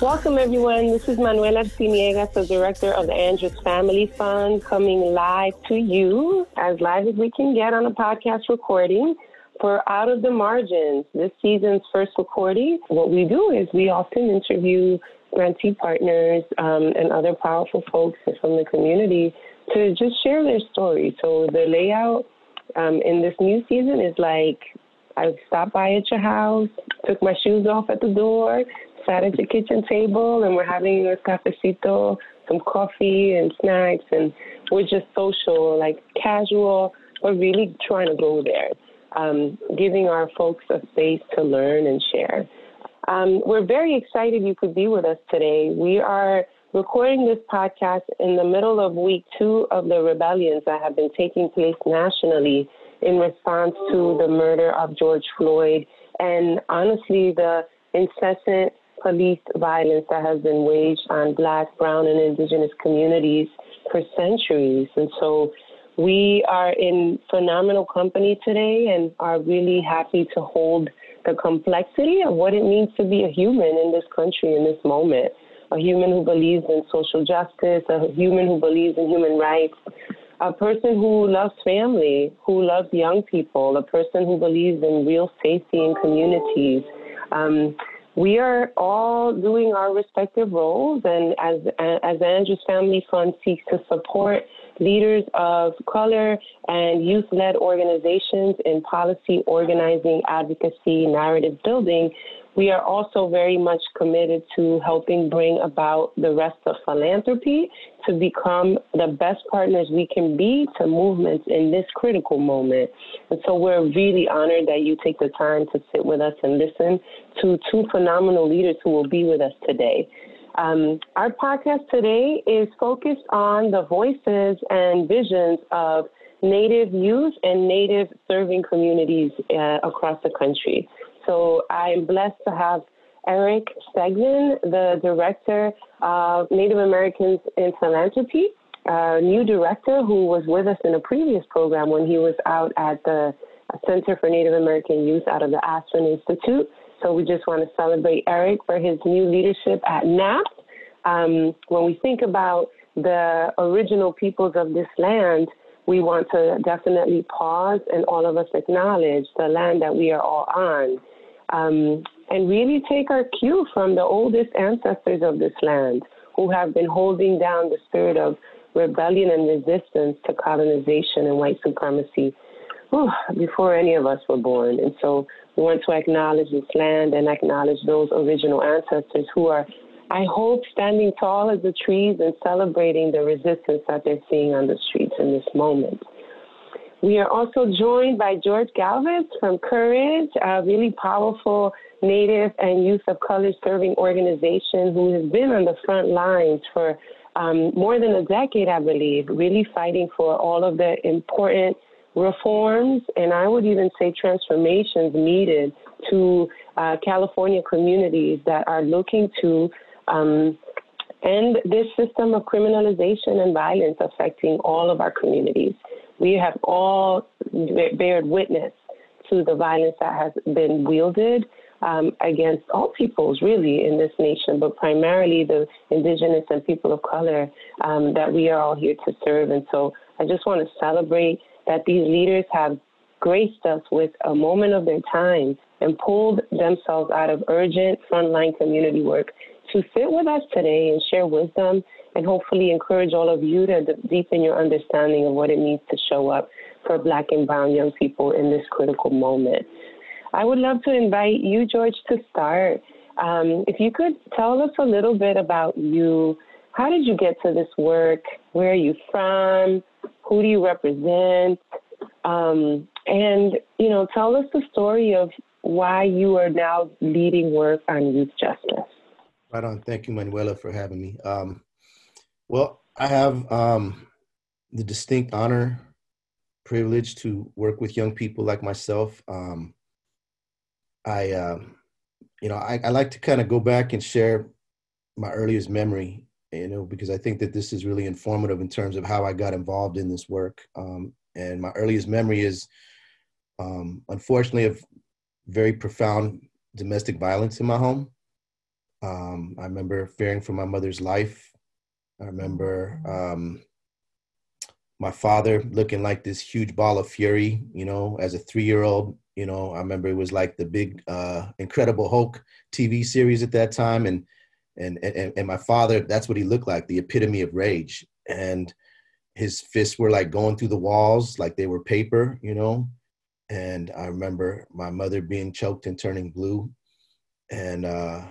Welcome, everyone. This is Manuela Arciniegas, the director of the Andrews Family Fund, coming live to you as live as we can get on a podcast recording for Out of the Margins, this season's first recording. What we do is we often interview grantee partners um, and other powerful folks from the community to just share their story. So the layout um, in this new season is like I stopped by at your house, took my shoes off at the door, sat at the kitchen table, and we're having a cafecito, some coffee and snacks, and we're just social, like casual, but really trying to go there, um, giving our folks a space to learn and share. Um, we're very excited you could be with us today. We are recording this podcast in the middle of week two of the rebellions that have been taking place nationally in response to the murder of George Floyd and honestly the incessant police violence that has been waged on black, brown, and indigenous communities for centuries. And so we are in phenomenal company today and are really happy to hold the complexity of what it means to be a human in this country in this moment. A human who believes in social justice, a human who believes in human rights, a person who loves family, who loves young people, a person who believes in real safety in communities. Um, we are all doing our respective roles, and as as Andrews Family Fund seeks to support leaders of color and youth-led organizations in policy organizing, advocacy, narrative building, we are also very much committed to helping bring about the rest of philanthropy to become the best partners we can be to movements in this critical moment. And so we're really honored that you take the time to sit with us and listen to two phenomenal leaders who will be with us today. Um, our podcast today is focused on the voices and visions of Native youth and Native serving communities uh, across the country. So I'm blessed to have Eric Stegman, the director of Native Americans in Philanthropy, a new director who was with us in a previous program when he was out at the Center for Native American Youth out of the Aspen Institute. So we just want to celebrate Eric for his new leadership at NAP. Um, when we think about the original peoples of this land, we want to definitely pause and all of us acknowledge the land that we are all on um, and really take our cue from the oldest ancestors of this land who have been holding down the spirit of rebellion and resistance to colonization and white supremacy whew, before any of us were born. And so we want to acknowledge this land and acknowledge those original ancestors who are, I hope, standing tall as the trees and celebrating the resistance that they're seeing on the streets in this moment. We are also joined by George Galvis from CURYJ, a really powerful Native and youth of color serving organization who has been on the front lines for um, more than a decade, I believe, really fighting for all of the important reforms and I would even say transformations needed to uh, California communities that are looking to um, end this system of criminalization and violence affecting all of our communities we have all bared witness to the violence that has been wielded um, against all peoples, really, in this nation, but primarily the indigenous and people of color um, that we are all here to serve. And so I just want to celebrate that these leaders have graced us with a moment of their time and pulled themselves out of urgent frontline community work to sit with us today and share wisdom and hopefully encourage all of you to deepen your understanding of what it means to show up for Black and Brown young people in this critical moment. I would love to invite you, George, to start. Um, if you could tell us a little bit about you. How did you get to this work? Where are you from? Who do you represent? Um, and, you know, tell us the story of why you are now leading work on youth justice. Right on. Thank you, Manuela, for having me. Um, well, I have um, the distinct honor, privilege to work with young people like myself. Um, I, uh, you know, I, I like to kind of go back and share my earliest memory, you know, because I think that this is really informative in terms of how I got involved in this work. Um, and my earliest memory is um, unfortunately, of very profound domestic violence in my home. Um, I remember fearing for my mother's life. I remember um, my father looking like this huge ball of fury, you know, as a three year old. You know, I remember it was like the big uh, Incredible Hulk TV series at that time. And, and, and, and my father, that's what he looked like the epitome of rage. And his fists were like going through the walls like they were paper, you know. And I remember my mother being choked and turning blue. And, uh,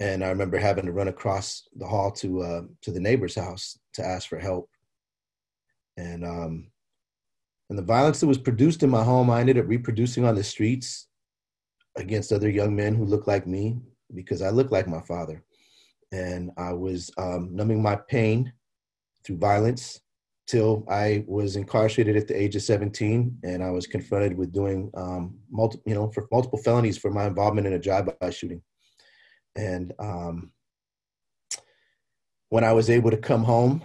and I remember having to run across the hall to uh, to the neighbor's house to ask for help. And um, and the violence that was produced in my home, I ended up reproducing on the streets against other young men who looked like me because I look like my father, and I was um, numbing my pain through violence till I was incarcerated at the age of 17, and I was confronted with doing um, multiple, you know, for multiple felonies for my involvement in a drive-by shooting, and um, when I was able to come home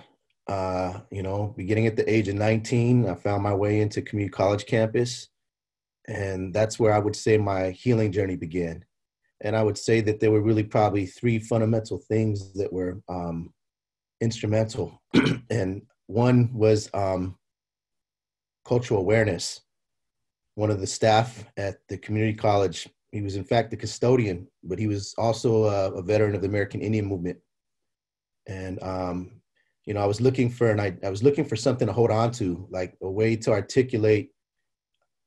uh, you know, beginning at the age of 19, I found my way into community college campus. And that's where I would say my healing journey began. And I would say that there were really probably three fundamental things that were um, instrumental. and one was um, cultural awareness. One of the staff at the community college, he was in fact the custodian, but he was also a, a veteran of the American Indian movement. And um, you know, I was looking for and I, I was looking for something to hold on to, like a way to articulate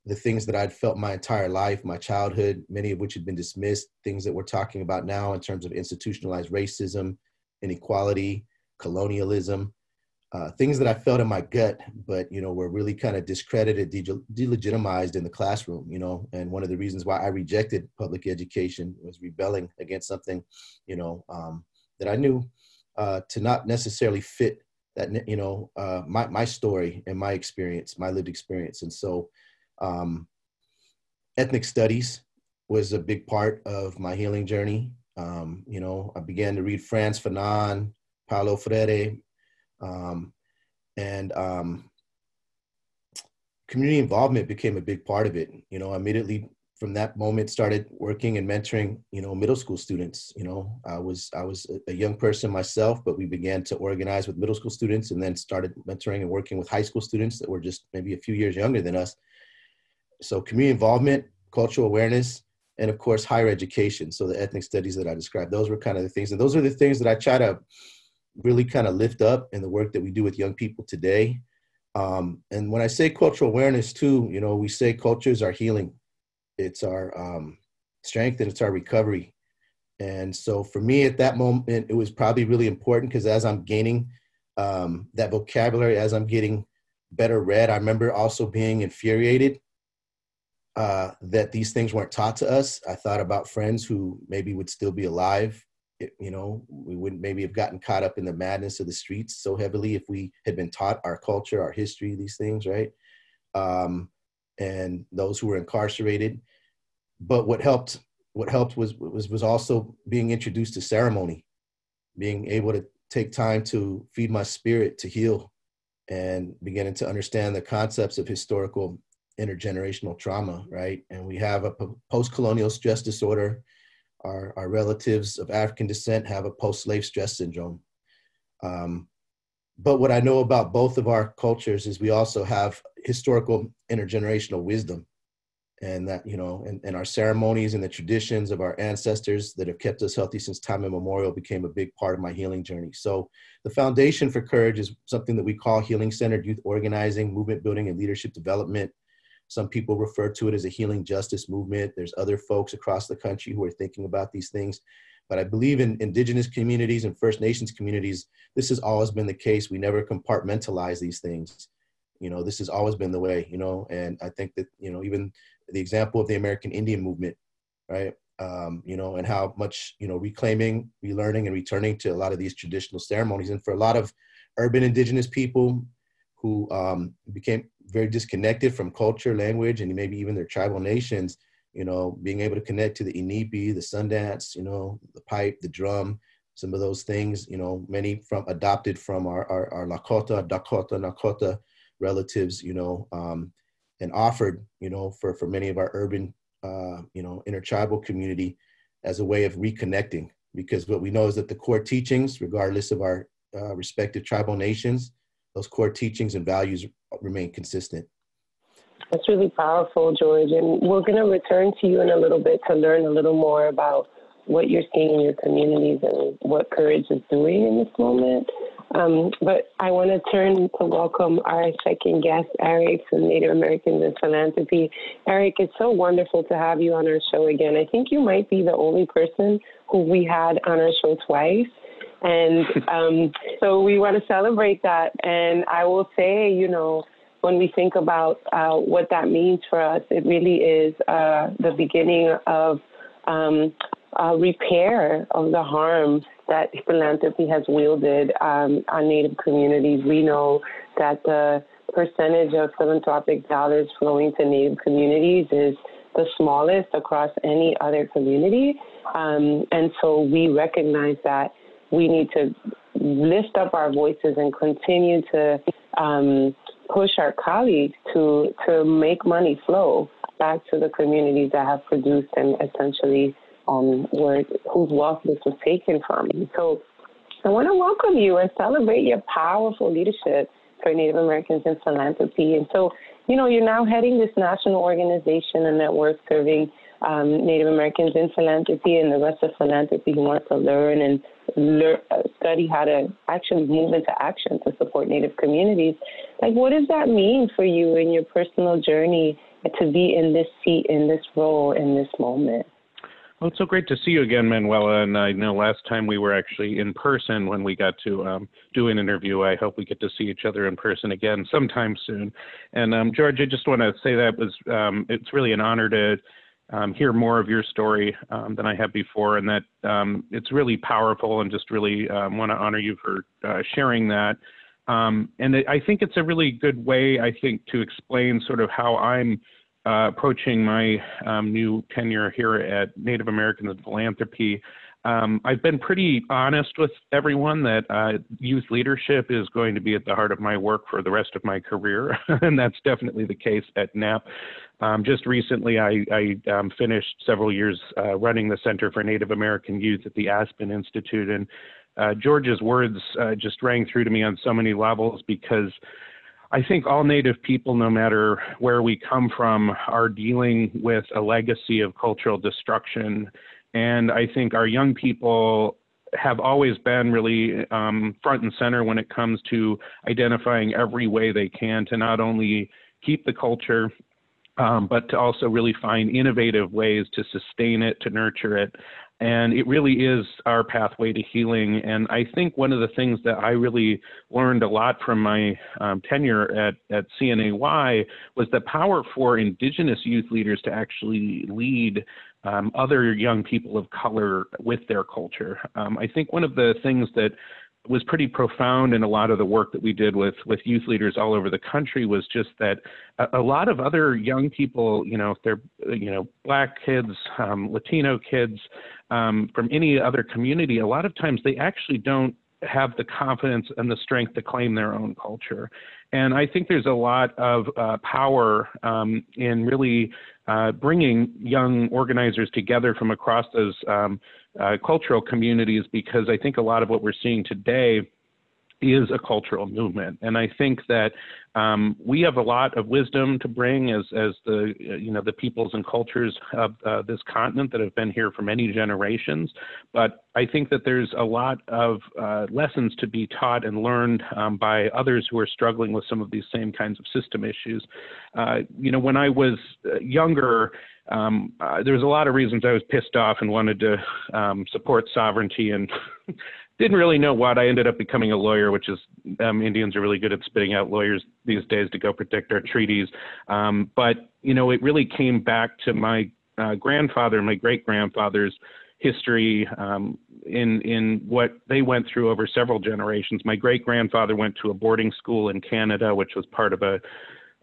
the things that I'd felt my entire life, my childhood, many of which had been dismissed, things that we're talking about now in terms of institutionalized racism, inequality, colonialism, uh, things that I felt in my gut, but you know, were really kind of discredited, de- delegitimized in the classroom. You know, and one of the reasons why I rejected public education was rebelling against something, you know, um, that I knew uh, to not necessarily fit that you know uh, my my story and my experience, my lived experience, and so um, ethnic studies was a big part of my healing journey. Um, you know, I began to read Frantz Fanon, Paulo Freire, um, and um, community involvement became a big part of it. You know, immediately from that moment started working and mentoring you know middle school students. You know i was i was a young person myself but we began to organize with middle school students and then started mentoring and working with high school students that were just maybe a few years younger than us. So community involvement cultural awareness and of course higher education. So the ethnic studies that i described those were kind of the things. And those are the things that i try to really kind of lift up in the work that we do with young people today um, and when i say cultural awareness too you know we say cultures are healing it's our um, strength and it's our recovery. And so for me at that moment, it was probably really important because as I'm gaining um, that vocabulary, as I'm getting better read, I remember also being infuriated uh, that these things weren't taught to us. I thought about friends who maybe would still be alive. It, you know, we wouldn't maybe have gotten caught up in the madness of the streets so heavily if we had been taught our culture, our history, these things, right? Um, and those who were incarcerated. But what helped what helped was was was also being introduced to ceremony, being able to take time to feed my spirit to heal, and beginning to understand the concepts of historical intergenerational trauma. Right, and we have a post-colonial stress disorder. Our, our relatives of African descent have a post-slave stress syndrome. Um, but what I know about both of our cultures is we also have historical intergenerational wisdom. And that you know and, and our ceremonies and the traditions of our ancestors that have kept us healthy since time immemorial became a big part of my healing journey. So the foundation for CURYJ is something that we call healing centered youth organizing movement building and leadership development some people refer to it as a healing justice movement. There's other folks across the country who are thinking about these things. But i believe in indigenous communities and first nations communities this has always been the case. We never compartmentalize these things. You know this has always been the way you know and i think that you know even the example of the american indian movement right? Um, you know and how much you know reclaiming relearning and returning to a lot of these traditional ceremonies. And for a lot of urban indigenous people who um, became very disconnected from culture language and maybe even their tribal nations you know being able to connect to the inipi the sundance you know the pipe the drum some of those things you know many from adopted from our our, our lakota dakota nakota relatives, you know, um, and offered, you know, for, for many of our urban, uh, you know, intertribal community as a way of reconnecting. Because what we know is that the core teachings, regardless of our uh, respective tribal nations, those core teachings and values remain consistent. That's really powerful, George. And we're going to return to you in a little bit to learn a little more about what you're seeing in your communities and what CURYJ is doing in this moment. Um, but I want to turn to welcome our second guest, Eric from Native Americans in Philanthropy. Eric, it's so wonderful to have you on our show again. I think you might be the only person who we had on our show twice. And um, so we want to celebrate that. And I will say, you know, when we think about uh, what that means for us, it really is uh, the beginning of um, repair of the harm that philanthropy has wielded um, on Native communities. We know that the percentage of philanthropic dollars flowing to Native communities is the smallest across any other community. Um, and so we recognize that we need to lift up our voices and continue to um, push our colleagues to, to make money flow back to the communities that have produced and essentially um, where whose wealth this was taken from. So I want to welcome you and celebrate your powerful leadership for Native Americans in philanthropy. And so, you know, you're now heading this national organization and network serving um, Native Americans in philanthropy and the rest of philanthropy who want to learn and learn, uh, study how to actually move into action to support Native communities. Like, what does that mean for you in your personal journey to be in this seat, in this role, in this moment? Well, it's so great to see you again, Manuela. And I know last time we were actually in person when we got to um, do an interview. I hope we get to see each other in person again sometime soon. And um, George, I just want to say that was um, it's really an honor to um, hear more of your story um, than I have before, and that um, it's really powerful. And just really want to honor you for uh, sharing that. and I think it's a really good way, I think, to explain sort of how I'm uh, approaching my um, new tenure here at Native Americans in Philanthropy, um, I've been pretty honest with everyone that uh, youth leadership is going to be at the heart of my work for the rest of my career, and that's definitely the case at NAP. Um, just recently, I, I um, finished several years uh, running the Center for Native American Youth at the Aspen Institute, and uh, George's words uh, just rang through to me on so many levels because I think all Native people, no matter where we come from, are dealing with a legacy of cultural destruction. And I think our young people have always been really um, front and center when it comes to identifying every way they can to not only keep the culture, um, but to also really find innovative ways to sustain it, to nurture it. And it really is our pathway to healing. And I think one of the things that I really learned a lot from my um, tenure at, at CNAY was the power for Indigenous youth leaders to actually lead um, other young people of color with their culture. Um, I think one of the things that was pretty profound in a lot of the work that we did with with youth leaders all over the country was just that a, a lot of other young people, you know, if they're you know black kids, um, Latino kids um, from any other community, a lot of times they actually don't have the confidence and the strength to claim their own culture. And I think there's a lot of uh, power um, in really uh, bringing young organizers together from across those um, uh, cultural communities because I think a lot of what we're seeing today is a cultural movement, and I think that um, we have a lot of wisdom to bring as as the you know the peoples and cultures of uh, this continent that have been here for many generations. But I think that there's a lot of uh, lessons to be taught and learned um, by others who are struggling with some of these same kinds of system issues. Uh, you know, when I was uh, younger um, uh, there was a lot of reasons I was pissed off and wanted to um, support sovereignty and didn't really know what. I ended up becoming a lawyer, which is um, Indians are really good at spitting out lawyers these days to go protect our treaties. Um, but you know, it really came back to my uh, grandfather, my great grandfather's history um, in in what they went through over several generations. My great grandfather went to a boarding school in Canada, which was part of a,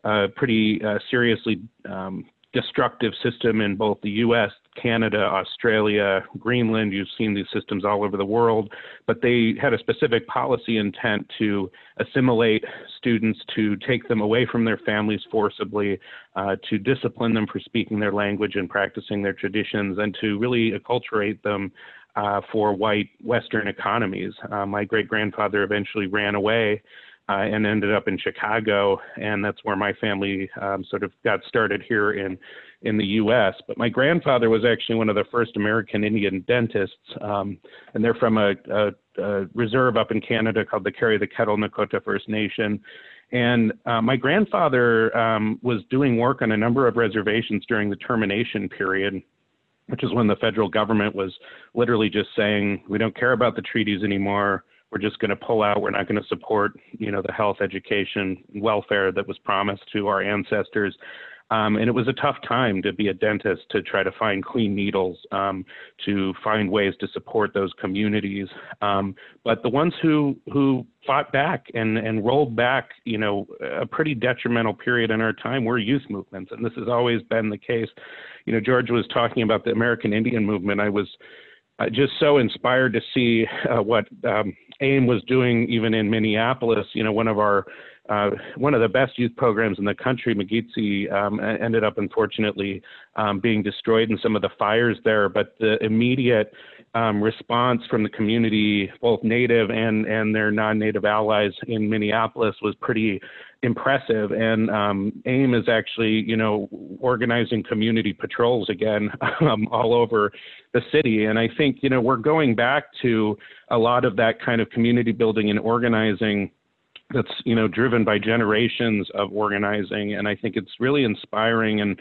a pretty uh, seriously um, destructive system in both the US, Canada, Australia, Greenland. You've seen these systems all over the world, but they had a specific policy intent to assimilate students, to take them away from their families forcibly, uh, to discipline them for speaking their language and practicing their traditions, and to really acculturate them uh, for white Western economies. Uh, my great grandfather eventually ran away uh, and ended up in Chicago, and that's where my family um, sort of got started here in in the U.S. But my grandfather was actually one of the first American Indian dentists, um, and they're from a, a, a, reserve up in Canada called the Carry the Kettle Nakota First Nation. And uh, my grandfather um, was doing work on a number of reservations during the termination period, which is when the federal government was literally just saying, we don't care about the treaties anymore we're just going to pull out. We're not going to support, you know, the health, education, welfare that was promised to our ancestors. Um, and it was a tough time to be a dentist to try to find clean needles, um, to find ways to support those communities. Um, but the ones who who fought back and and rolled back, you know, a pretty detrimental period in our time were youth movements, and this has always been the case. You know, George was talking about the American Indian movement. I was just so inspired to see uh, what um, AIM was doing even in Minneapolis. You know, one of our uh, one of the best youth programs in the country, MIGIZI, um, ended up unfortunately um, being destroyed in some of the fires there. But the immediate um, response from the community, both native and and their non-native allies in Minneapolis, was pretty impressive. And um, AIM is actually, you know, organizing community patrols again um, all over the city. And I think, you know, we're going back to a lot of that kind of community building and organizing that's you know driven by generations of organizing and i think it's really inspiring and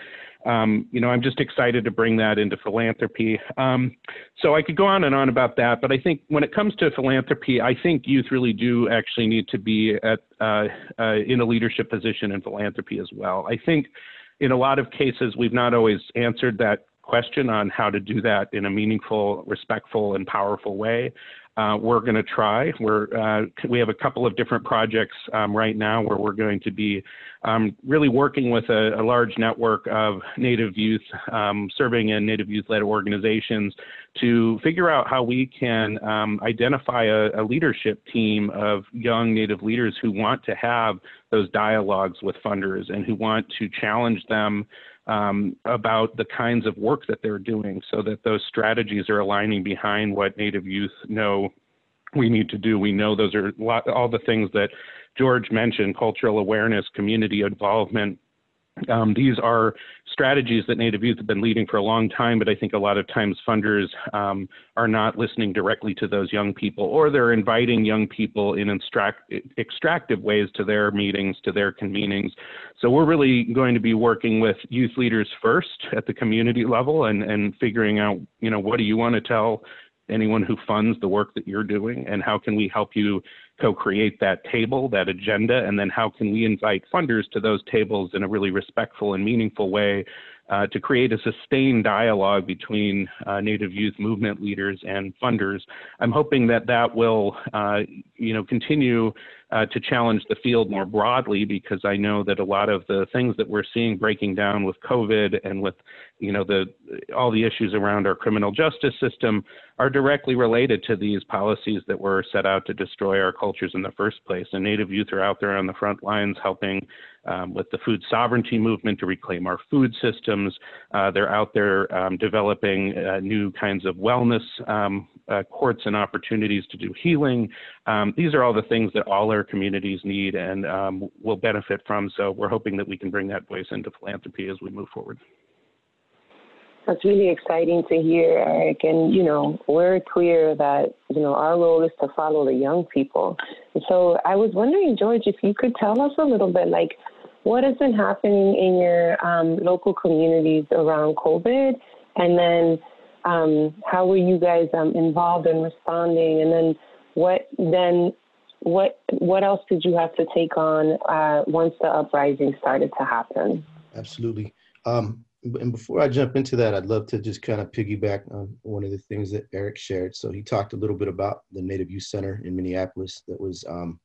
um, you know i'm just excited to bring that into philanthropy um, so i could go on and on about that but i think when it comes to philanthropy i think youth really do actually need to be at uh, uh, in a leadership position in philanthropy as well i think in a lot of cases we've not always answered that question on how to do that in a meaningful, respectful, and powerful way. Uh, we're going to try. We're, uh, we have a couple of different projects um, right now where we're going to be um, really working with a, a, large network of Native youth, um, serving in Native youth led organizations to figure out how we can um, identify a, a, leadership team of young Native leaders who want to have those dialogues with funders and who want to challenge them um, about the kinds of work that they're doing so that those strategies are aligning behind what Native youth know we need to do. We know those are all the things that George mentioned cultural awareness, community involvement, um, these are strategies that Native youth have been leading for a long time, but I think a lot of times funders um, are not listening directly to those young people, or they're inviting young people in extract, extractive ways to their meetings, to their convenings. So we're really going to be working with youth leaders first at the community level and, and figuring out, you know, what do you want to tell anyone who funds the work that you're doing, and how can we help you co-create that table, that agenda, and then how can we invite funders to those tables in a really respectful and meaningful way uh, to create a sustained dialogue between uh, Native youth movement leaders and funders. I'm hoping that that will, uh, you know, continue uh, to challenge the field more broadly because I know that a lot of the things that we're seeing breaking down with COVID and with you know the all the issues around our criminal justice system are directly related to these policies that were set out to destroy our cultures in the first place. And Native youth are out there on the front lines helping um, with the food sovereignty movement to reclaim our food systems. Uh, they're out there um, developing uh, new kinds of wellness um, uh, courts and opportunities to do healing. Um, these are all the things that all our communities need and um, will benefit from. So we're hoping that we can bring that voice into philanthropy as we move forward. That's really exciting to hear, Eric. And, you know, we're clear that, you know, our role is to follow the young people. So I was wondering, George, if you could tell us a little bit, like, what has been happening in your um, local communities around COVID? And then um, how were you guys um, involved in responding? And then what then what what else did you have to take on uh, once the uprising started to happen? Absolutely. Um, and before I jump into that, I'd love to just kind of piggyback on one of the things that Eric shared. So he talked a little bit about the Native Youth Center in Minneapolis that was um,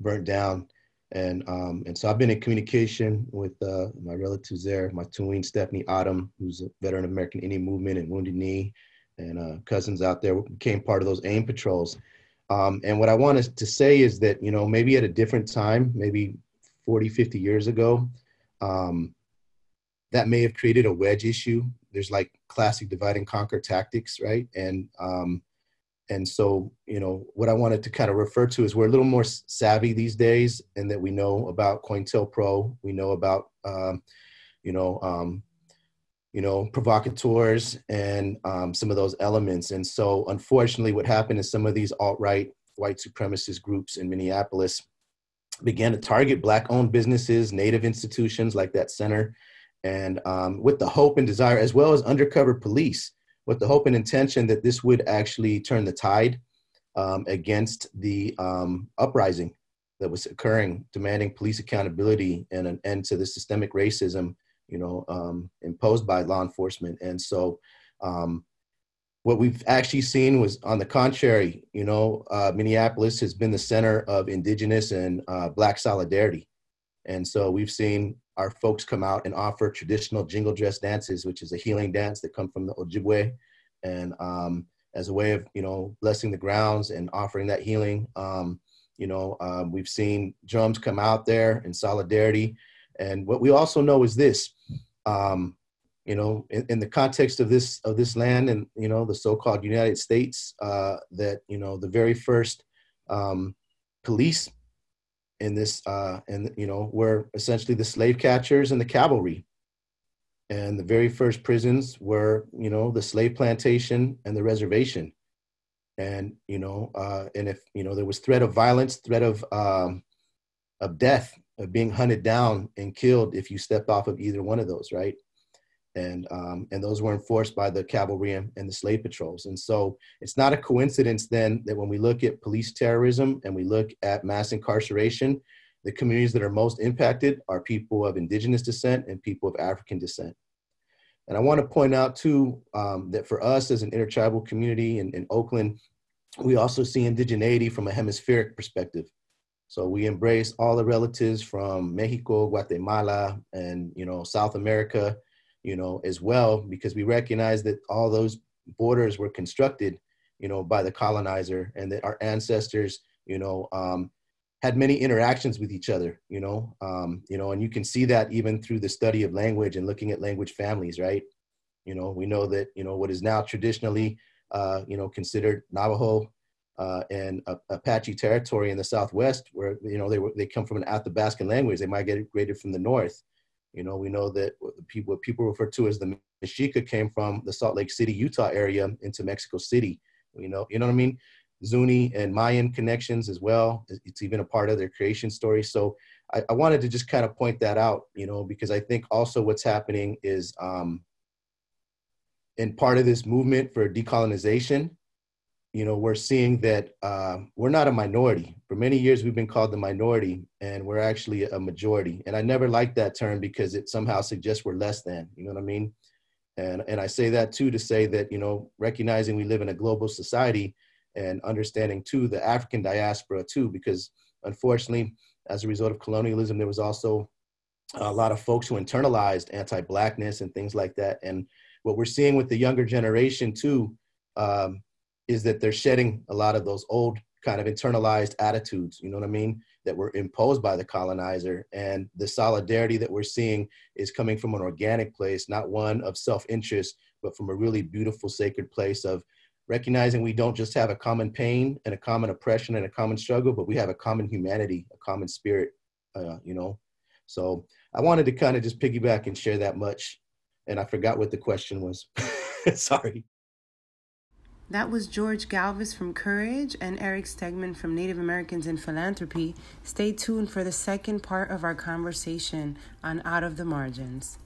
burnt down. And um, and so I've been in communication with uh, my relatives there, my twin Stephanie Autumn, who's a veteran of American Indian Movement and Wounded Knee, and uh, cousins out there became part of those AIM patrols. Um, and what I wanted to say is that, you know, maybe at a different time, maybe 40, 50 years ago, um, that may have created a wedge issue. There's like classic divide and conquer tactics, right? And um, and so you know what I wanted to kind of refer to is we're a little more savvy these days, and that we know about COINTELPRO, we know about um, you know um, you know provocateurs and um, some of those elements. And so unfortunately, what happened is some of these alt right white supremacist groups in Minneapolis began to target black owned businesses, native institutions like that center, and um, with the hope and desire, as well as undercover police, with the hope and intention that this would actually turn the tide um, against the um, uprising that was occurring, demanding police accountability and an end to the systemic racism, you know, um, imposed by law enforcement. And so, um, what we've actually seen was on the contrary, you know, uh, Minneapolis has been the center of indigenous and uh, black solidarity. And so we've seen our folks come out and offer traditional jingle dress dances, which is a healing dance that come from the Ojibwe. And um, as a way of, you know, blessing the grounds and offering that healing, um, you know, um, we've seen drums come out there in solidarity. And what we also know is this, um, you know, in, in, the context of this of this land and you know the so-called United States, uh, that you know the very first um, police in this, uh, and you know, were essentially the slave catchers and the cavalry, and the very first prisons were you know the slave plantation and the reservation, and you know, uh, and if you know there was threat of violence, threat of um, of death, of being hunted down and killed if you stepped off of either one of those, right? and um, and those were enforced by the cavalry and, and, the slave patrols. And so it's not a coincidence then that when we look at police terrorism and we look at mass incarceration, the communities that are most impacted are people of indigenous descent and people of African descent. And I want to point out too um, that for us as an intertribal community in, in Oakland, we also see indigeneity from a hemispheric perspective. So we embrace all the relatives from Mexico, Guatemala, and you know South America, you know, as well, because we recognize that all those borders were constructed, you know, by the colonizer and that our ancestors, you know, um, had many interactions with each other, you know, um, you know, and you can see that even through the study of language and looking at language families, right? You know, we know that, you know, what is now traditionally, uh, you know, considered Navajo uh, and Apache territory in the Southwest, where, you know, they, were, they come from an Athabascan language, they might get it graded from the North. You know, we know that people, people refer to as the Mexica came from the Salt Lake City, Utah area into Mexico City. You know, you know what I mean? Zuni and Mayan connections as well. It's even a part of their creation story. So I, I wanted to just kind of point that out, you know, because I think also what's happening is um, in part of this movement for decolonization, you know, we're seeing that uh, we're not a minority. For many years, we've been called the minority, and we're actually a majority. And I never liked that term because it somehow suggests we're less than. You know what I mean? And and I say that too to say that you know, recognizing we live in a global society, and understanding too the African diaspora too, because unfortunately, as a result of colonialism, there was also a lot of folks who internalized anti-blackness and things like that. And what we're seeing with the younger generation too. Um, is that they're shedding a lot of those old kind of internalized attitudes, you know what I mean, that were imposed by the colonizer. And the solidarity that we're seeing is coming from an organic place, not one of self interest, but from a really beautiful, sacred place of recognizing we don't just have a common pain and a common oppression and a common struggle, but we have a common humanity, a common spirit, uh, you know. So I wanted to kind of just piggyback and share that much. And I forgot what the question was. Sorry. That was George Galvis from CURYJ and Eric Stegman from Native Americans in Philanthropy. Stay tuned for the second part of our conversation on Out of the Margins.